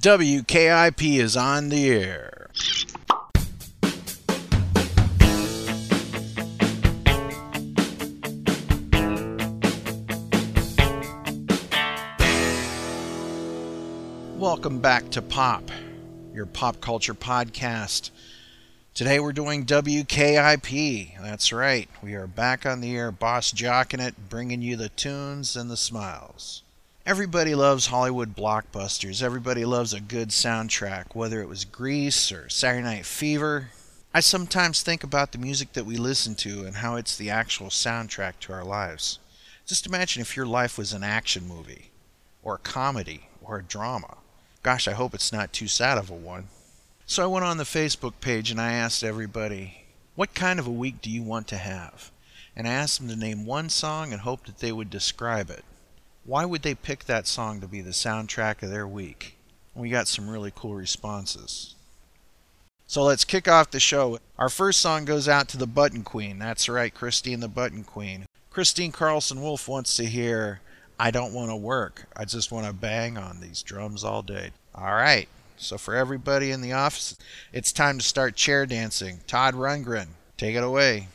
WKIP is on the air. Welcome back to Pop, your pop culture podcast. Today we're doing WKIP. That's right. We are back on the air, boss jocking it, bringing you the tunes and the smiles. Everybody loves Hollywood blockbusters. Everybody loves a good soundtrack, whether it was Grease or Saturday Night Fever. I sometimes think about the music that we listen to and how it's the actual soundtrack to our lives. Just imagine if your life was an action movie, or a comedy, or a drama. Gosh, I hope it's not too sad of a one. So I went on the Facebook page and I asked everybody, what kind of a week do you want to have? And I asked them to name one song and hoped that they would describe it why would they pick that song to be the soundtrack of their week? We got some really cool responses. So let's kick off the show. Our first song goes out to the Button Queen. That's right, Christine the Button Queen. Christine Carlson Wolf wants to hear I don't want to work. I just want to bang on these drums all day. All right. So for everybody in the office, it's time to start chair dancing. Todd Rundgren, take it away.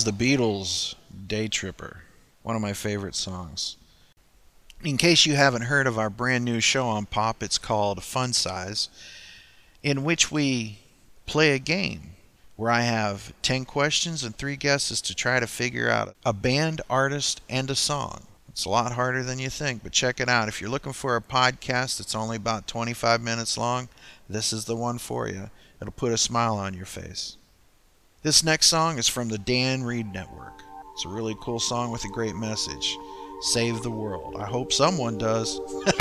Was the Beatles' Day Tripper, one of my favorite songs. In case you haven't heard of our brand new show on Pop, it's called Fun Size, in which we play a game where I have 10 questions and 3 guesses to try to figure out a band, artist, and a song. It's a lot harder than you think, but check it out. If you're looking for a podcast that's only about 25 minutes long, this is the one for you. It'll put a smile on your face. This next song is from the Dan Reed Network. It's a really cool song with a great message save the world. I hope someone does.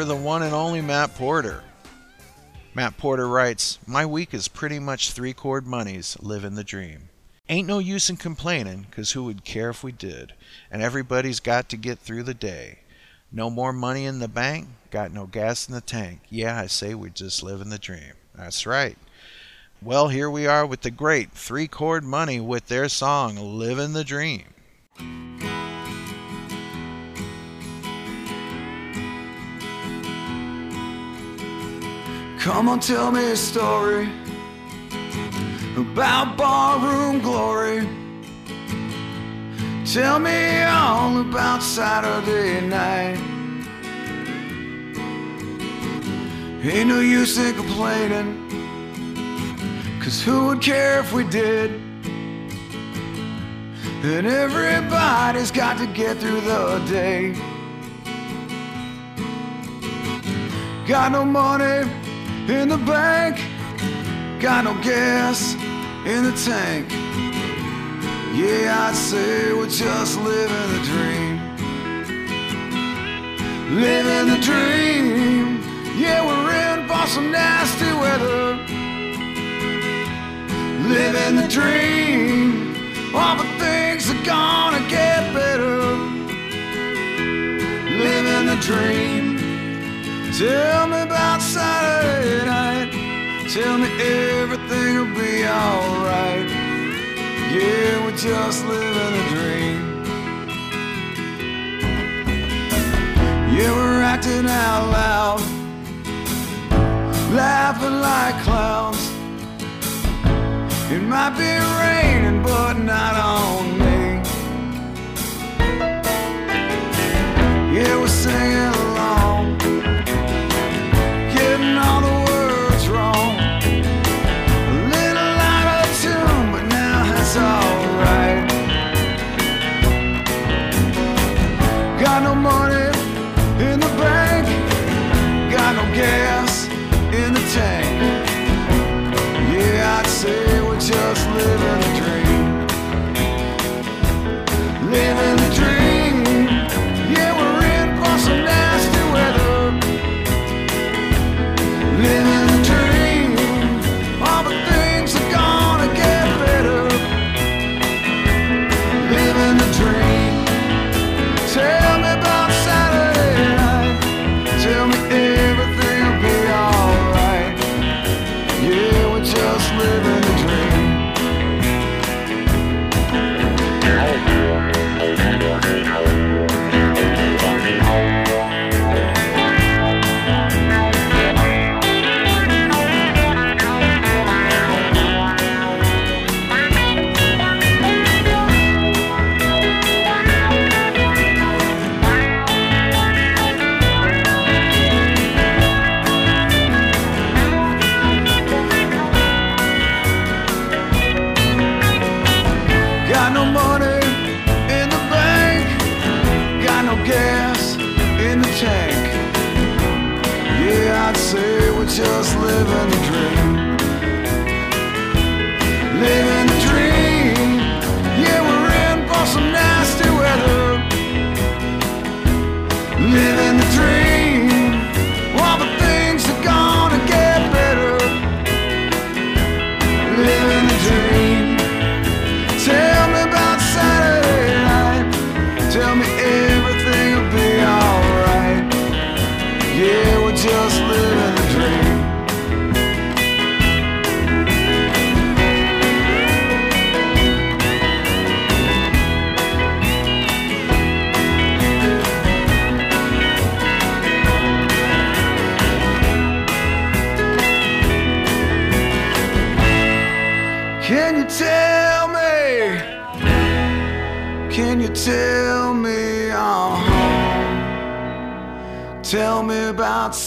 for the one and only Matt Porter. Matt Porter writes, My week is pretty much three chord monies, living the dream. Ain't no use in complaining, 'cause who would care if we did? And everybody's got to get through the day. No more money in the bank, got no gas in the tank. Yeah, I say we're just living the dream. That's right. Well, here we are with the great Three Chord Money with their song Living the Dream. Come on, tell me a story about barroom glory. Tell me all about Saturday night. Ain't no use in complaining, cause who would care if we did? And everybody's got to get through the day. Got no money in the bank, got no gas in the tank. Yeah, I'd say we're just living the dream. Living the dream. Yeah, we're in for some nasty weather. Living the dream. All the things are gonna get better. Living the dream. Tell me about Saturday night. Tell me everything will be alright. Yeah, we're just living a dream. Yeah, we're acting out loud, laughing like clowns. It might be raining, but not on me. Yeah, we're singing along, Got no money in the bank, got no gas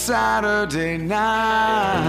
Saturday night.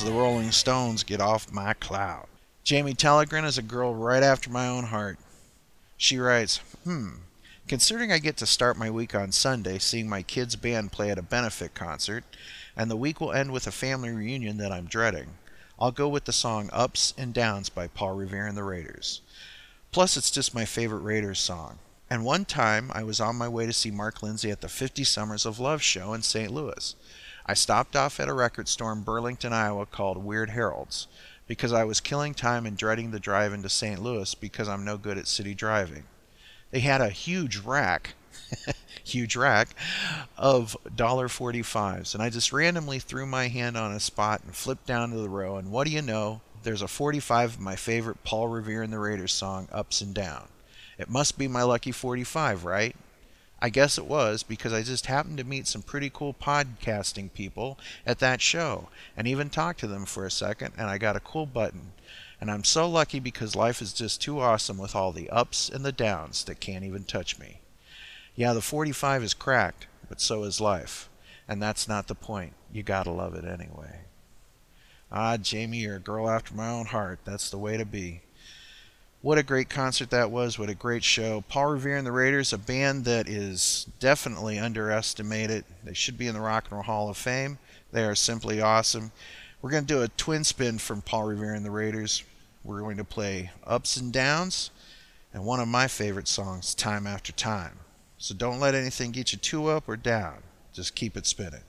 Was the Rolling Stones, Get Off My Cloud. Jamie Telegren is a girl right after my own heart. She writes, Hmm, considering I get to start my week on Sunday seeing my kids' band play at a benefit concert, and the week will end with a family reunion that I'm dreading, I'll go with the song Ups and Downs by Paul Revere and the Raiders. Plus, it's just my favorite Raiders song. And one time, I was on my way to see Mark Lindsay at the 50 Summers of Love show in St. Louis. I stopped off at a record store in Burlington, Iowa called Weird Harold's because I was killing time and dreading the drive into St. Louis because I'm no good at city driving. They had a huge rack, huge rack of $1.45s, and I just randomly threw my hand on a spot and flipped down to the row, and what do you know? There's a 45 of my favorite Paul Revere and the Raiders song, Ups and Down. It must be my lucky 45, right? I guess it was because I just happened to meet some pretty cool podcasting people at that show and even talked to them for a second and I got a cool button. And I'm so lucky because life is just too awesome with all the ups and the downs that can't even touch me. Yeah, the 45 is cracked, but so is life. And that's not the point. You gotta love it anyway. Ah, Jamie, you're a girl after my own heart. That's the way to be. What a great concert that was. What a great show. Paul Revere and the Raiders, a band that is definitely underestimated. They should be in the Rock and Roll Hall of Fame. They are simply awesome. We're going to do a twin spin from Paul Revere and the Raiders. We're going to play Ups and Downs and one of my favorite songs, Time After Time. So don't let anything get you too up or down. Just keep it spinning.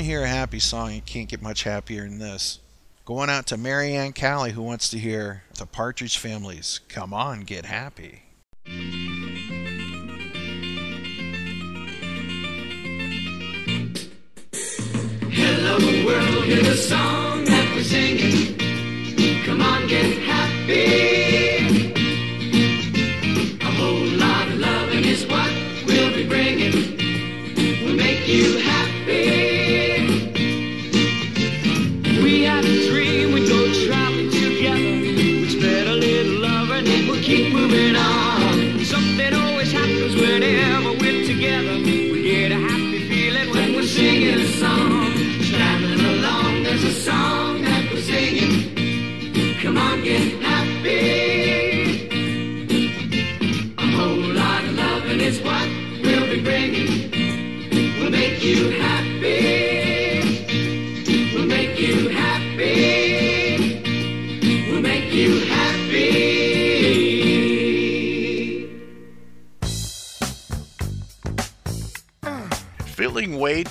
To hear a happy song, you can't get much happier than this. Going out to Marianne Callie, who wants to hear the Partridge Family's. Come on, get happy. Hello world, hear the song that we're singing. Come on, get happy. A whole lot of loving is what we'll be bringing. We'll make you happy.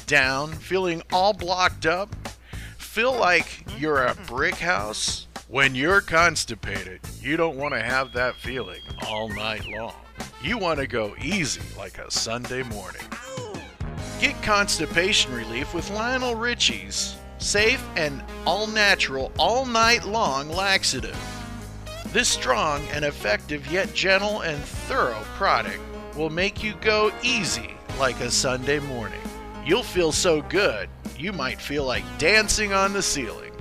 Down, feeling all blocked up, feel like you're a brick house? When you're constipated, you don't want to have that feeling all night long. You want to go easy like a Sunday morning. Get constipation relief with Lionel Richie's safe and all natural, all night long laxative. This strong and effective, yet gentle and thorough product will make you go easy like a Sunday morning. You'll feel so good, you might feel like dancing on the ceiling.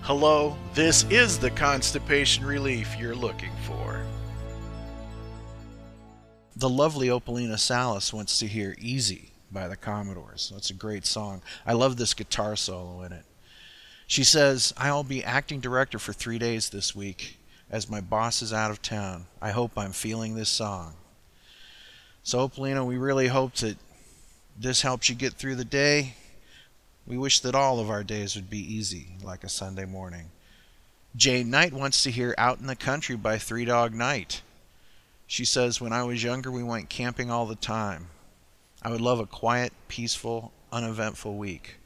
Hello, this is the constipation relief you're looking for. The lovely Opalina Salas wants to hear Easy by the Commodores. That's a great song. I love this guitar solo in it. She says, I'll be acting director for three days this week as my boss is out of town. I hope I'm feeling this song. So, Opalina, we really hope that this helps you get through the day. We wish that all of our days would be easy, like a Sunday morning. Jane Knight wants to hear Out in the Country by Three Dog Night. She says, When I was younger, we went camping all the time. I would love a quiet, peaceful, uneventful week.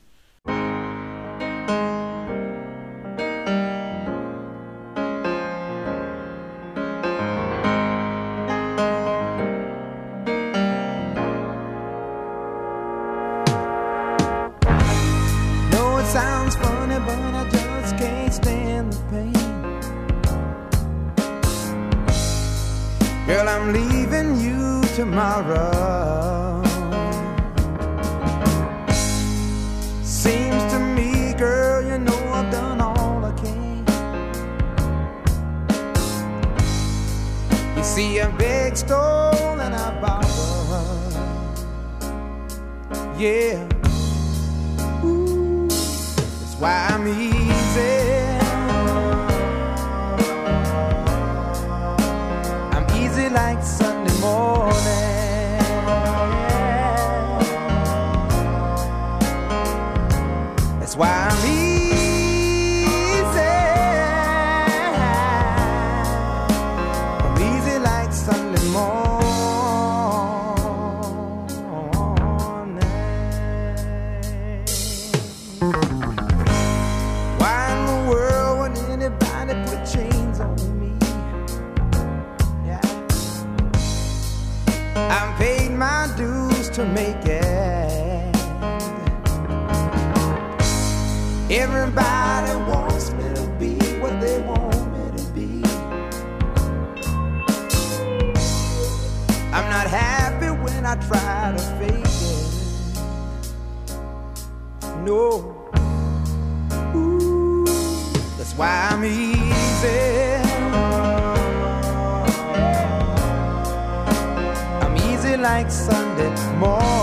I'm easy. I'm easy like Sunday morning.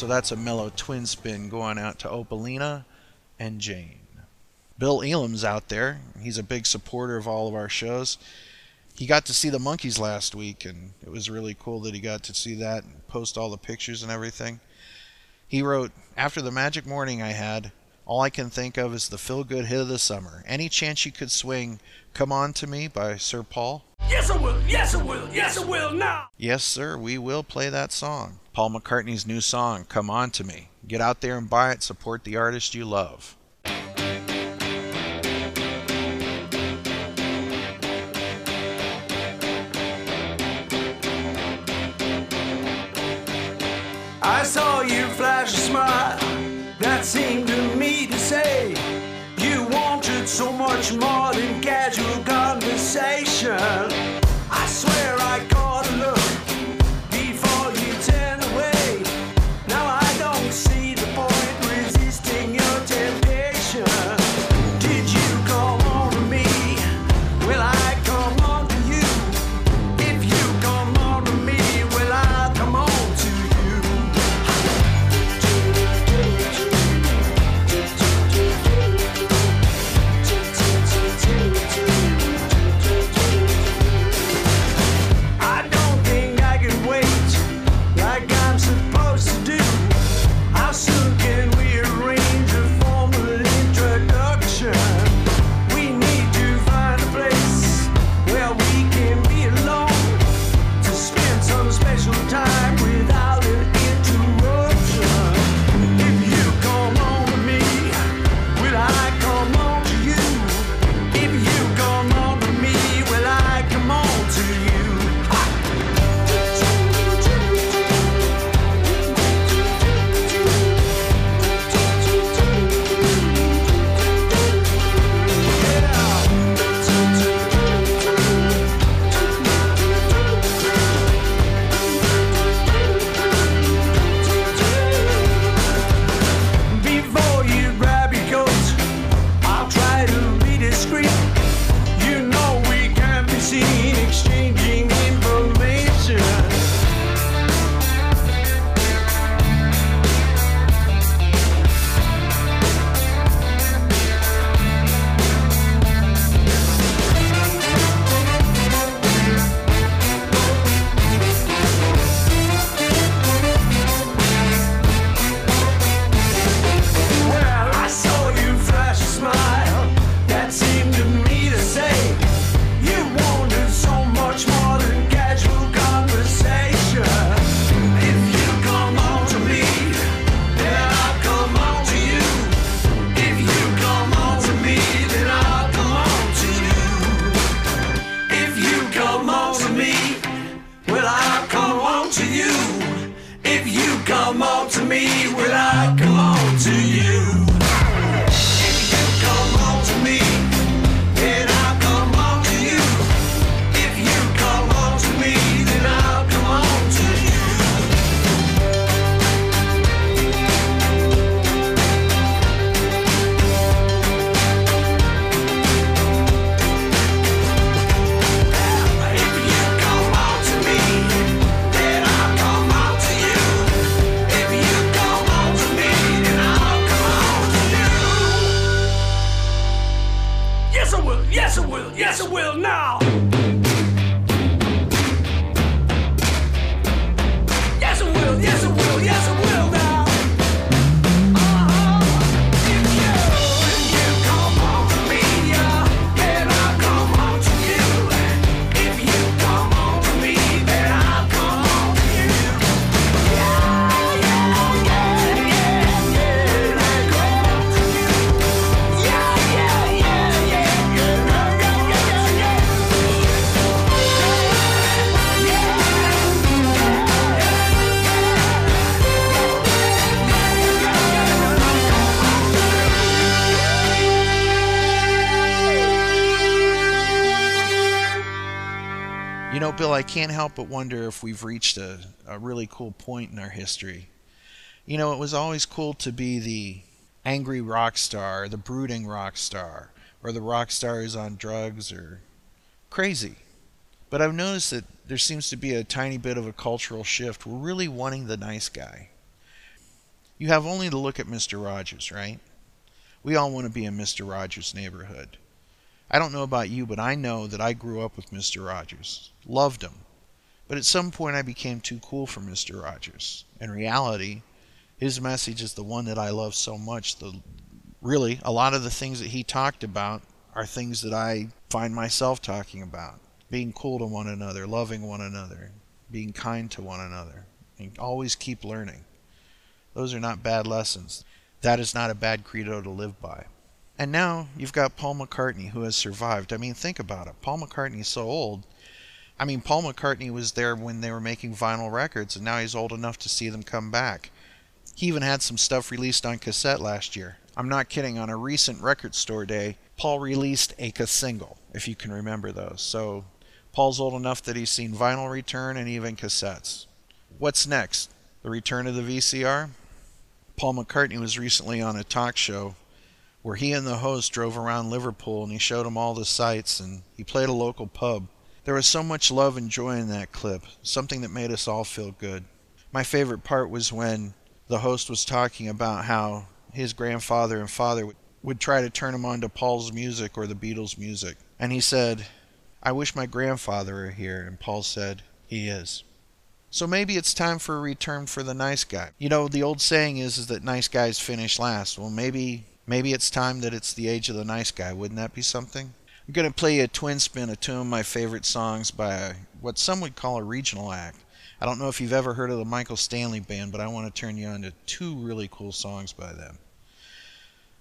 So that's a mellow twin spin going out to Opalina and Jane. Bill Elam's out there. He's a big supporter of all of our shows. He got to see the Monkees last week, and it was really cool that he got to see that and post all the pictures and everything. He wrote, After the magic morning I had, all I can think of is the feel good hit of the summer. Any chance you could swing Come On to Me by Sir Paul? Yes, I will. Yes, I will. Yes, I will now. Yes, sir, we will play that song. Paul McCartney's new song, Come On to Me. Get out there and buy it, support the artist you love. I saw you flash a smile that seemed to me to say you wanted so much more than casual sensation. Can't help but wonder if we've reached a, a really cool point in our history. You know, it was always cool to be the angry rock star, the brooding rock star, or the rock star who's on drugs or crazy. But I've noticed that there seems to be a tiny bit of a cultural shift. We're really wanting the nice guy. You have only to look at Mr. Rogers, right? We all want to be in Mr. Rogers' neighborhood. I don't know about you, but I know that I grew up with Mr. Rogers. Loved him. But at some point I became too cool for Mr. Rogers. In reality, his message is the one that I love so much. The really a lot of the things that he talked about are things that I find myself talking about. Being cool to one another, loving one another, being kind to one another, and always keep learning. Those are not bad lessons. That is not a bad credo to live by. And now you've got Paul McCartney who has survived. I mean, think about it. Paul McCartney is so old. I mean, Paul McCartney was there when they were making vinyl records, and now he's old enough to see them come back. He even had some stuff released on cassette last year. I'm not kidding. On a recent record store day, Paul released a single, if you can remember those. So Paul's old enough that he's seen vinyl return and even cassettes. What's next? The return of the VCR? Paul McCartney was recently on a talk show where he and the host drove around Liverpool and he showed him all the sights and he played a local pub. There was so much love and joy in that clip, something that made us all feel good. My favorite part was when the host was talking about how his grandfather and father would, try to turn him on to Paul's music or the Beatles' music. And he said, I wish my grandfather were here. And Paul said, He is. So maybe it's time for a return for the nice guy. You know, the old saying is, is that nice guys finish last. Well, maybe maybe it's time that it's the age of the nice guy. Wouldn't that be something? I'm going to play a twin spin of two of my favorite songs by what some would call a regional act. I don't know if you've ever heard of the Michael Stanley Band, but I want to turn you on to two really cool songs by them.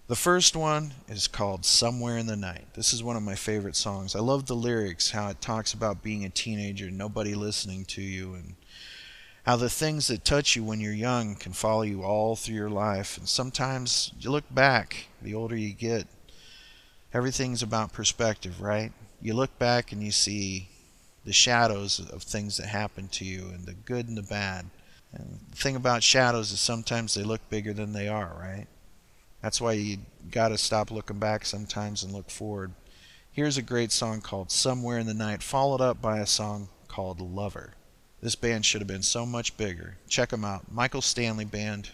The first one is called Somewhere in the Night. This is one of my favorite songs. I love the lyrics, how it talks about being a teenager, nobody listening to you, and how the things that touch you when you're young can follow you all through your life. And sometimes you look back, the older you get, everything's about perspective, right? You look back and you see the shadows of things that happen to you and the good and the bad. And the thing about shadows is sometimes they look bigger than they are, right? That's why you got to stop looking back sometimes and look forward. Here's a great song called Somewhere in the Night, followed up by a song called Lover. This band should have been so much bigger. Check them out. Michael Stanley Band.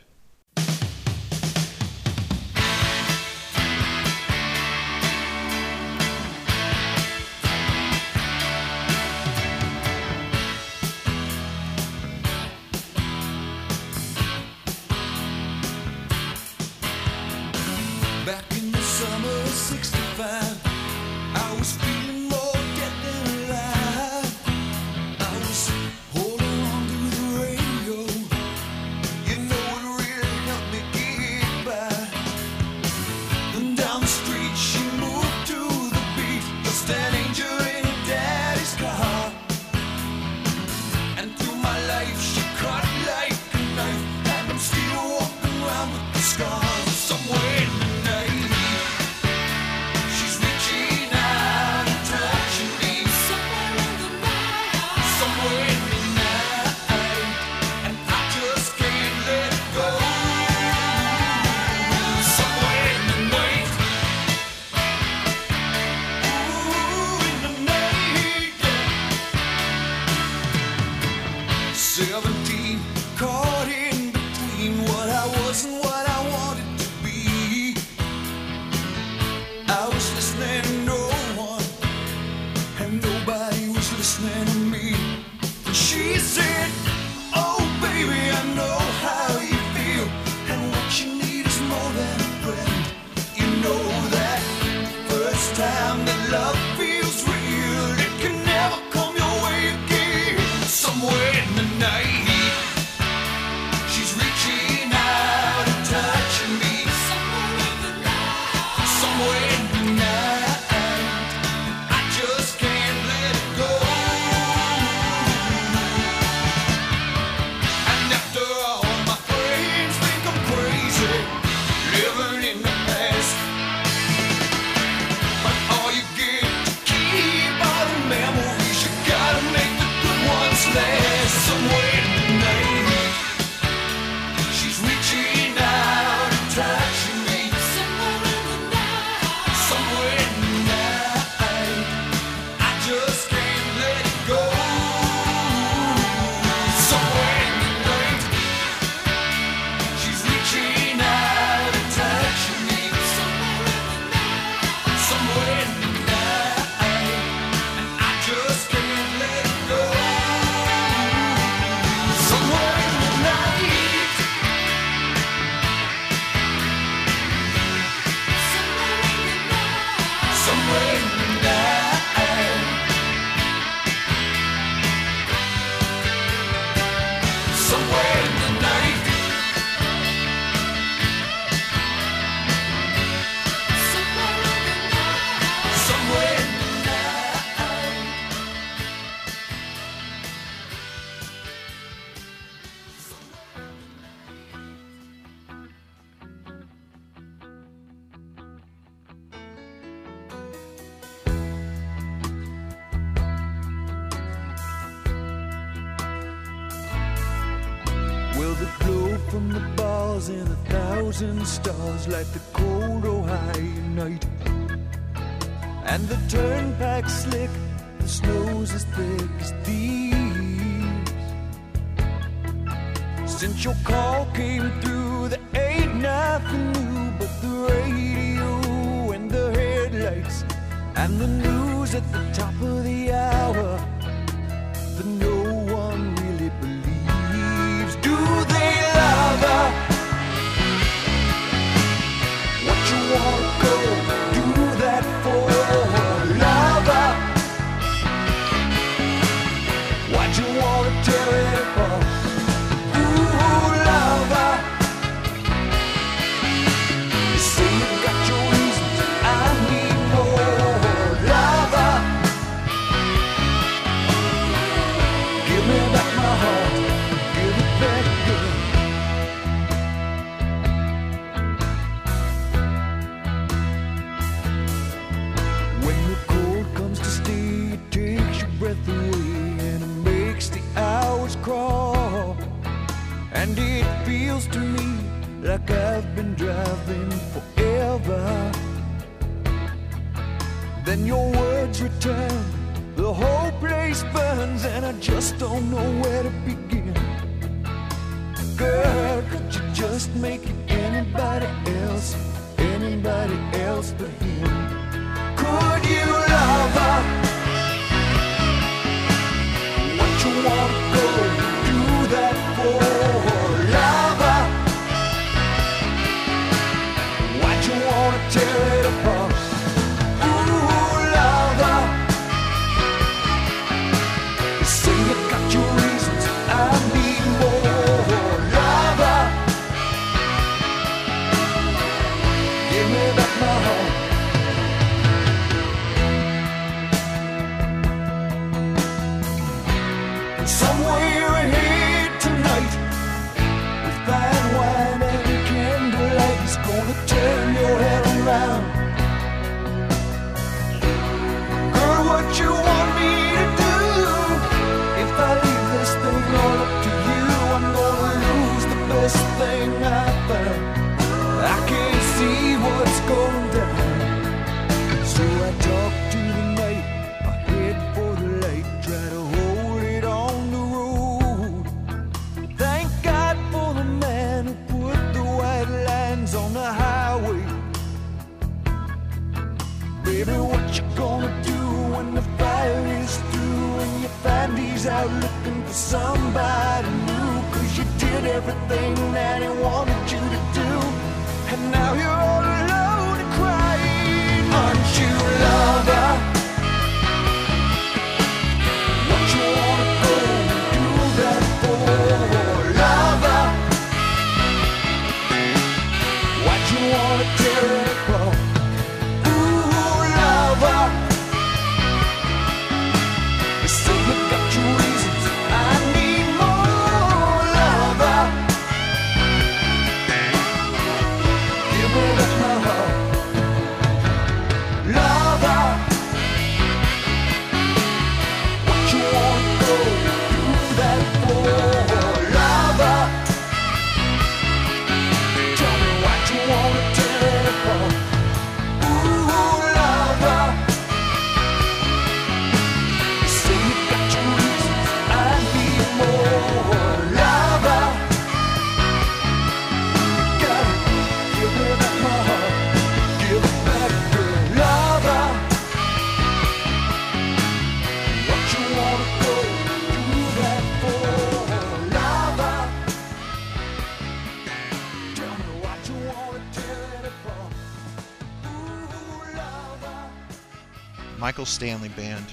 Michael Stanley Band.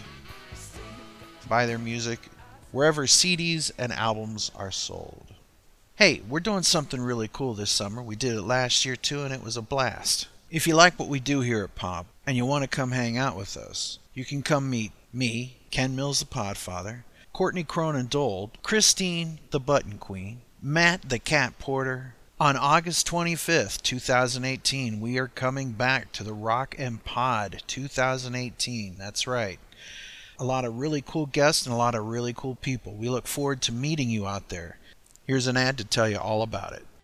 Buy their music wherever CDs and albums are sold. Hey, we're doing something really cool this summer. We did it last year too, and it was a blast. If you like what we do here at Pop and you want to come hang out with us, you can come meet me, Ken Mills the Podfather, Courtney Cronin Dold, Christine the Button Queen, Matt the Cat Porter. On August 25th, 2018, we are coming back to the Rock and Pod 2018. That's right. A lot of really cool guests and a lot of really cool people. We look forward to meeting you out there. Here's an ad to tell you all about it.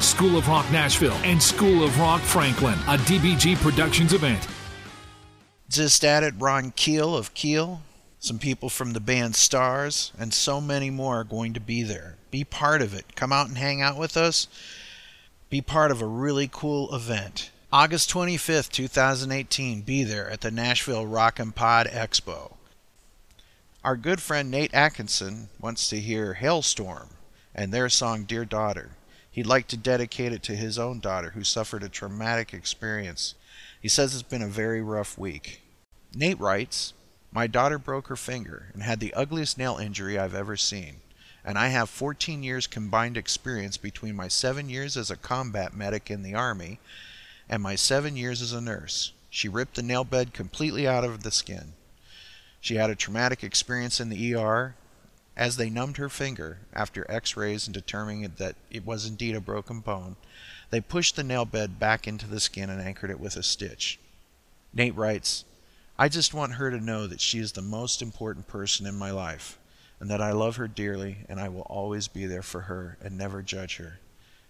School of Rock Nashville, and School of Rock Franklin, a DBG Productions event. Just added Ron Keel of Keel, some people from the band Stars, and so many more are going to be there. Be part of it. Come out and hang out with us. Be part of a really cool event. August 25th, 2018, be there at the Nashville Rock and Pod Expo. Our good friend Nate Atkinson wants to hear Halestorm and their song Dear Daughter. He'd like to dedicate it to his own daughter who suffered a traumatic experience. He says it's been a very rough week. Nate writes, My daughter broke her finger and had the ugliest nail injury I've ever seen. And I have 14 years combined experience between my seven years as a combat medic in the Army and my seven years as a nurse. She ripped the nail bed completely out of the skin. She had a traumatic experience in the ER as they numbed her finger after x rays and determining that it was indeed a broken bone. They pushed the nail bed back into the skin and anchored it with a stitch. Nate writes, I just want her to know that she is the most important person in my life and that I love her dearly and I will always be there for her and never judge her.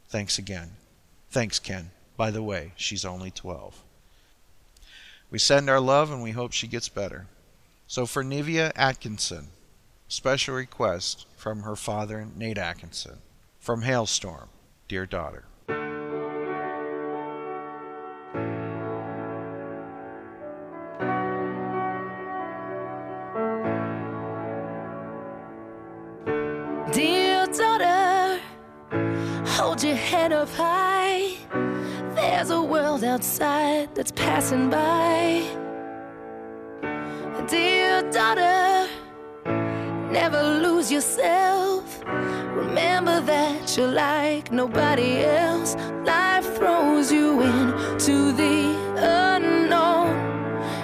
Thanks again. Thanks, Ken. By the way, she's only 12. We send our love and we hope she gets better. So for Nivea Atkinson, special request from her father, Nate Atkinson, from Halestorm, dear daughter. Dear daughter, hold your head up high. There's a world outside that's passing by. Dear daughter, never lose yourself. Remember that you're like nobody else. Life throws you into the unknown,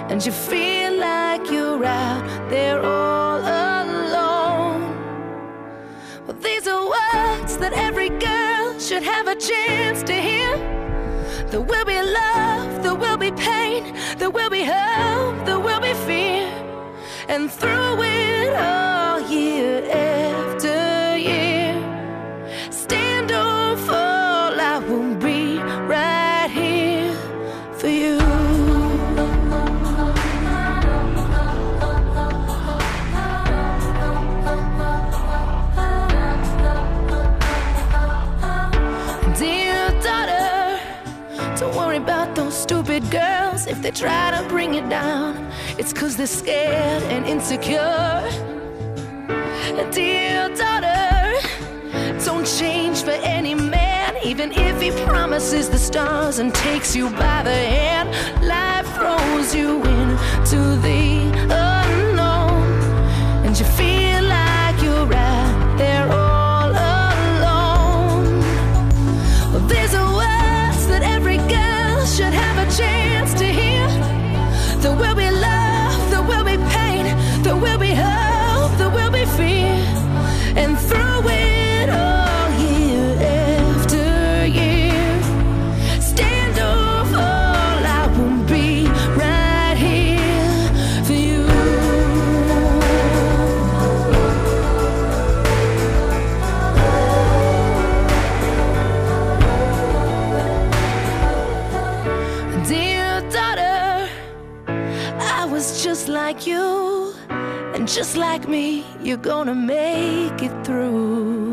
and you feel like you're out there all alone. Well, these are words that every girl should have a chance to hear. There will be love, there will be pain, there will be hope, there will be fear. And through it all, year after year, stand or fall, I will be right here for you. Dear daughter, don't worry about those stupid girls if they try to bring you down. It's cause they're scared and insecure. Dear daughter, don't change for any man, even if he promises the stars and takes you by the hand. Life throws you into the just like me, you're gonna make it through.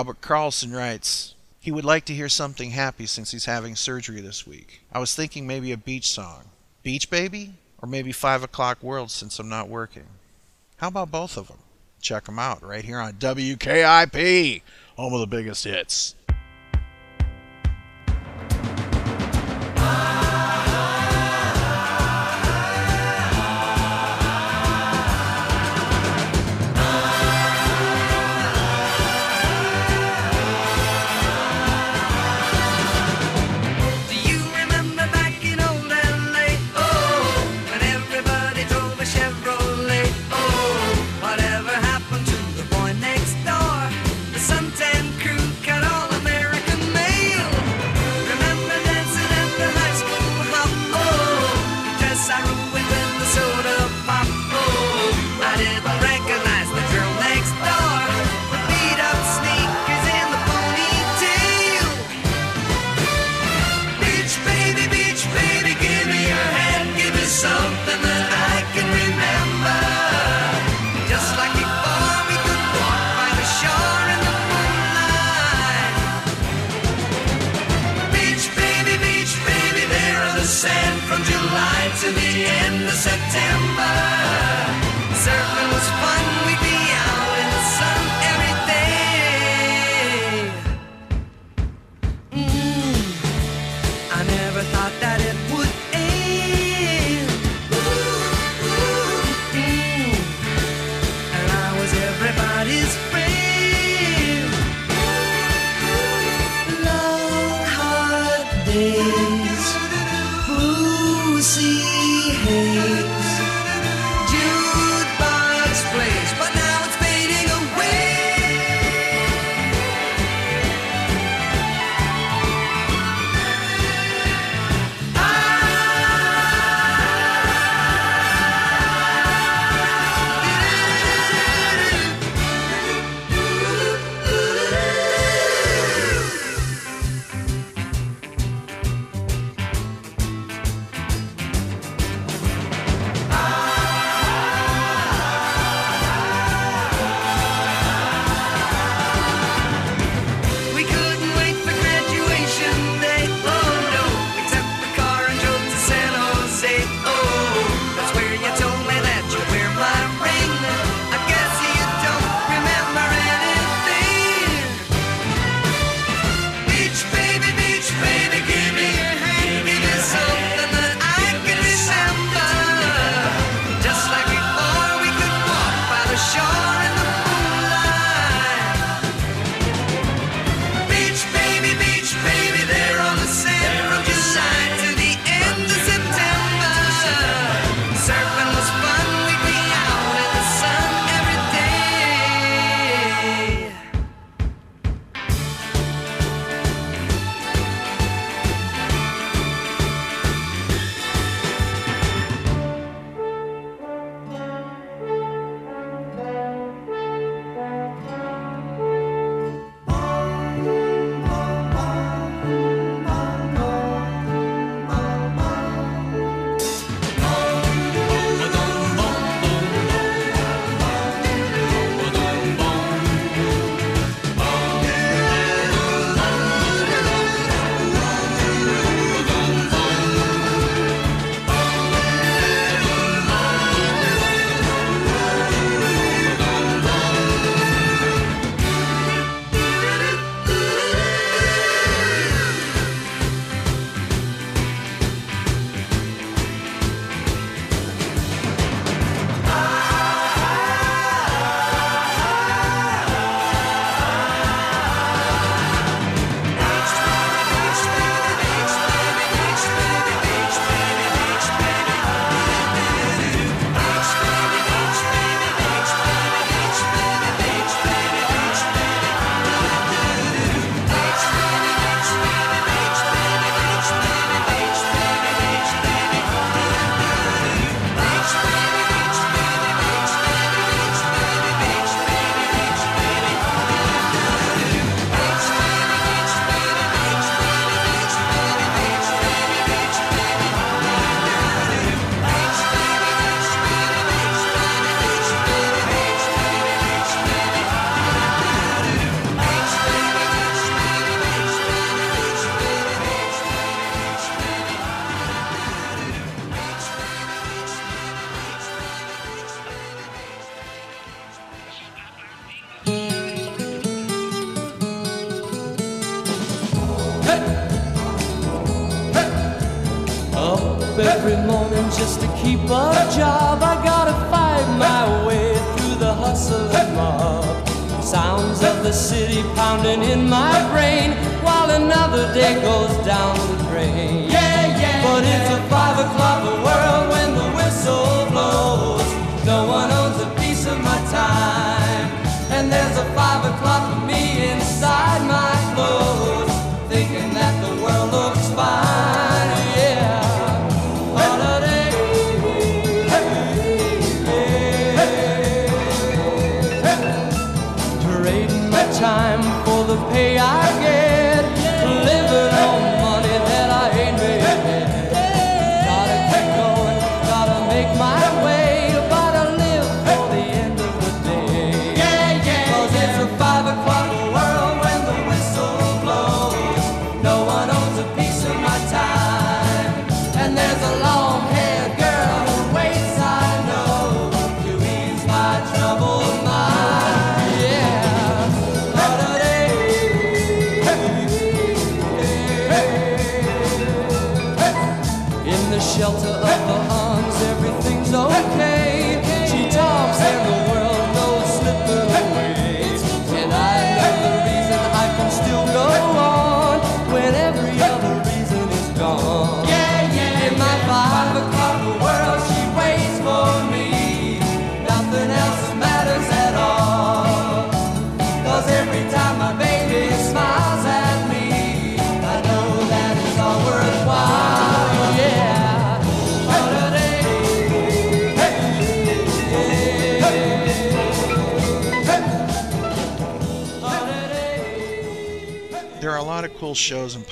Robert Carlson writes, he would like to hear something happy since he's having surgery this week. I was thinking maybe a beach song. Beach Baby? Or maybe 5 O'Clock World since I'm not working. How about both of them? Check them out right here on WKIP, home of the biggest hits. is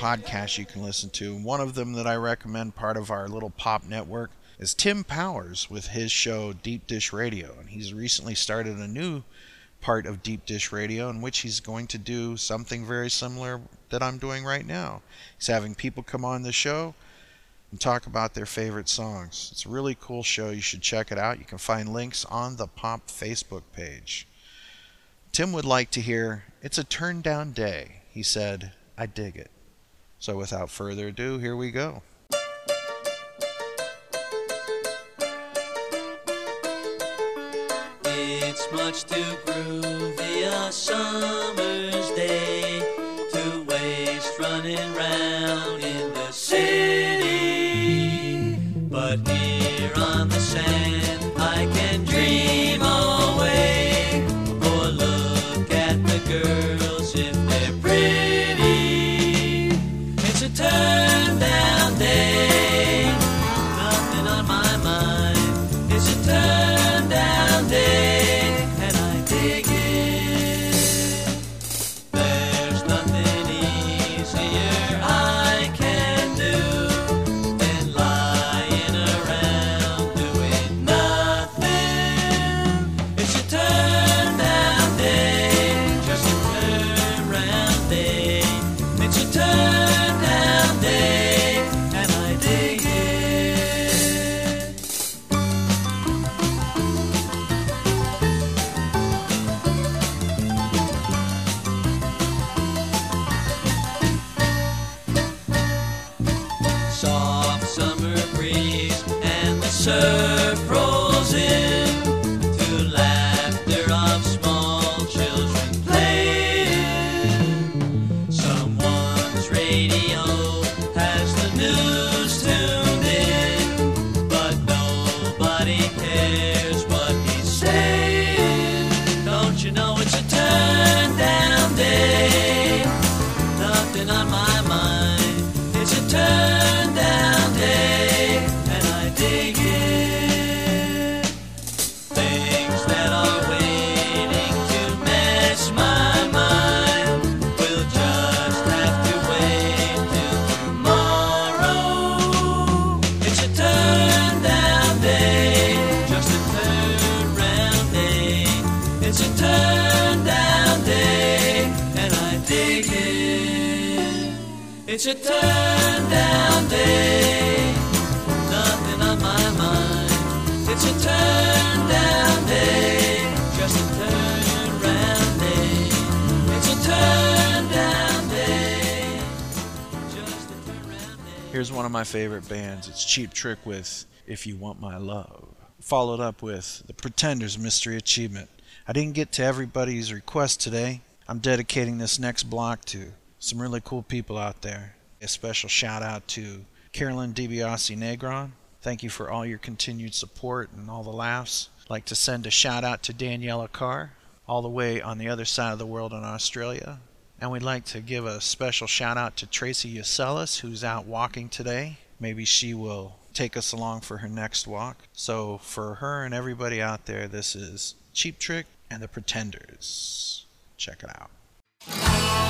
podcasts you can listen to. One of them that I recommend, part of our little pop network, is Tim Powers with his show Deep Dish Radio. And he's recently started a new part of Deep Dish Radio in which he's going to do something very similar that I'm doing right now. He's having people come on the show and talk about their favorite songs. It's a really cool show. You should check it out. You can find links on the Pop Facebook page. Tim would like to hear It's a Turn Down Day. He said, I dig it. So without further ado, here we go. It's much too groovy a summer's day to waste running round in the city. But here on the sand, I can dream on. down. Here's one of my favorite bands. It's Cheap Trick with If You Want My Love. Followed up with The Pretenders Mystery Achievement. I didn't get to everybody's request today. I'm dedicating this next block to some really cool people out there. A special shout out to Carolyn DiBiase Negron. Thank you for all your continued support and all the laughs. like to send a shout out to Daniela Carr, all the way on the other side of the world in Australia. And we'd like to give a special shout out to Tracy Yacelis, who's out walking today. Maybe she will take us along for her next walk. So, for her and everybody out there, this is Cheap Trick and the Pretenders. Check it out.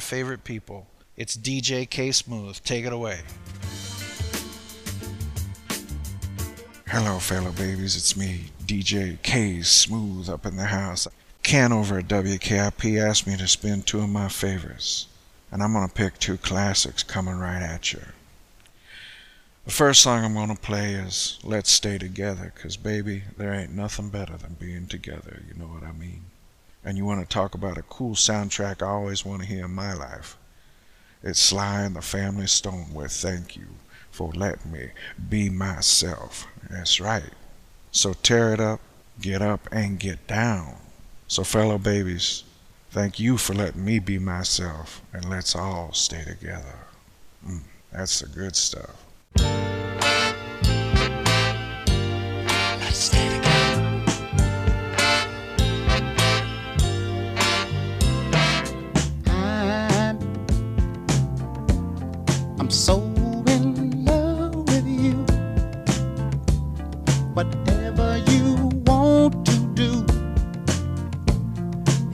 My favorite people. It's DJ K Smooth. Take it away. Hello, fellow babies. It's me, DJ K Smooth, up in the house. Ken over at WKIP asked me to spin two of my favorites, and I'm gonna pick two classics coming right at you. The first song I'm gonna play is Let's Stay Together, 'cause baby, there ain't nothing better than being together, you know what I mean? And you want to talk about a cool soundtrack I always want to hear in my life. It's Sly and the Family Stone with Thank You for Letting Me Be Myself. That's right. So tear it up, get up, and get down. So, fellow babies, thank you for letting me be myself, and let's all stay together. Mm, that's the good stuff. Let's stay together. I'm so in love with you. Whatever you want to do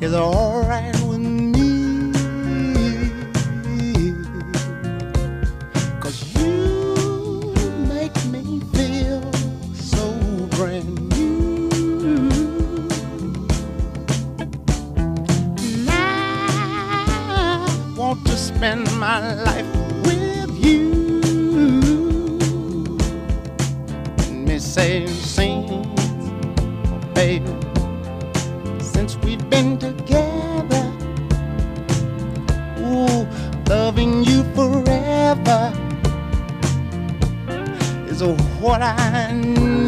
is alright with me. Cause you make me feel so brand new. And I want to spend my life what I need.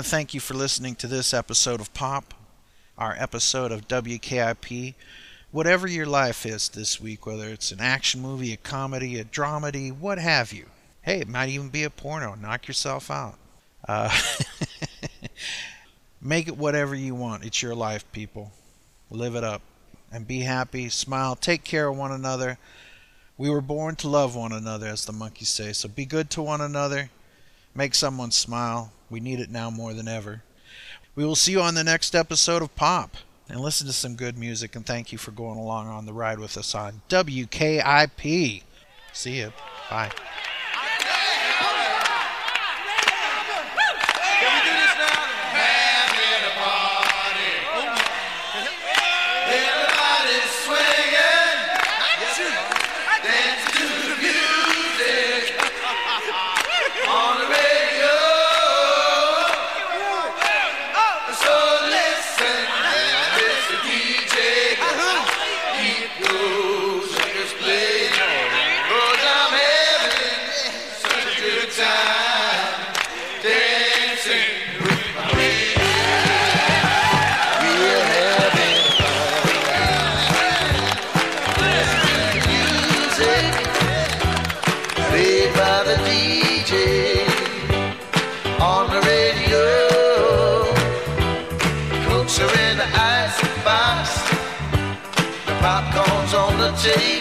To thank you for listening to this episode of Pop, our episode of WKIP. Whatever your life is this week, whether it's an action movie, a comedy, a dramedy, what have you. Hey, it might even be a porno. Knock yourself out. Uh, make it whatever you want. It's your life, people. Live it up and be happy. Smile. Take care of one another. We were born to love one another, as the Monkees say. So be good to one another. Make someone smile. We need it now more than ever. We will see you on the next episode of Pop. And listen to some good music. And thank you for going along on the ride with us on WKIP. See you. Bye. Popcorn's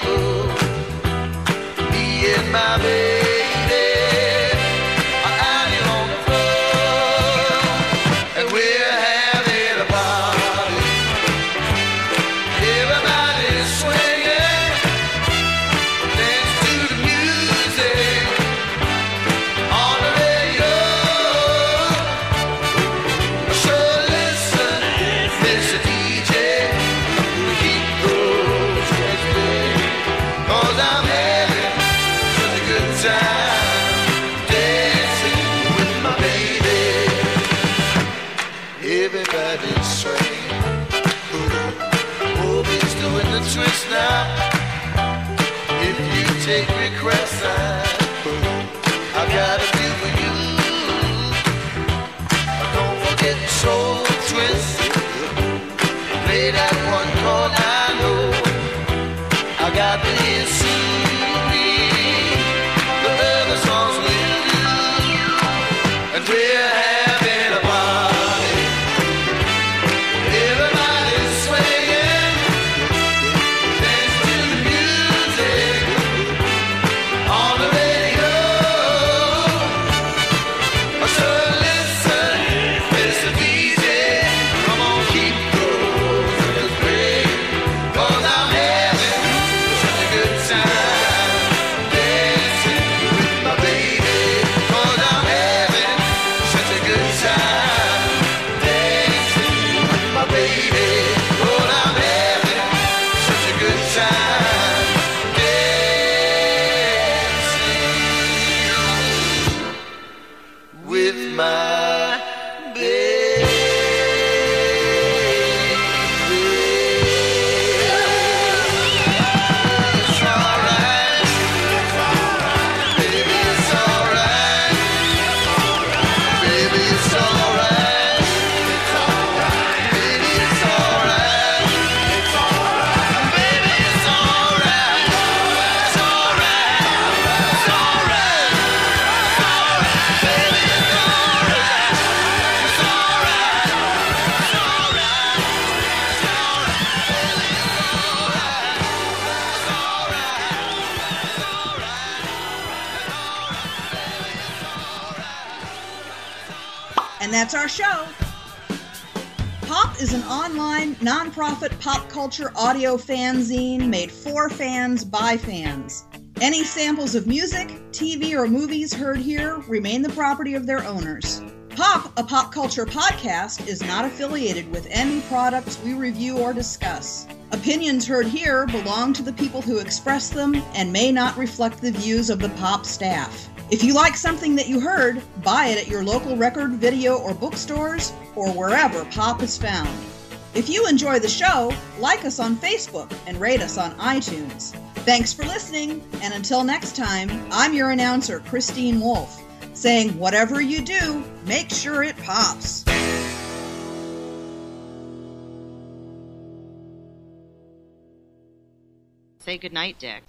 pop culture audio fanzine made for fans by fans. Any samples of music, TV, or movies heard here remain the property of their owners. Pop, a pop culture podcast, is not affiliated with any products we review or discuss. Opinions heard here belong to the people who express them and may not reflect the views of the Pop staff. If you like something that you heard, buy it at your local record, video, or bookstores or wherever pop is found. If you enjoy the show, like us on Facebook and rate us on iTunes. Thanks for listening, and until next time, I'm your announcer, Christine Wolf, saying whatever you do, make sure it pops. Say goodnight, Dick.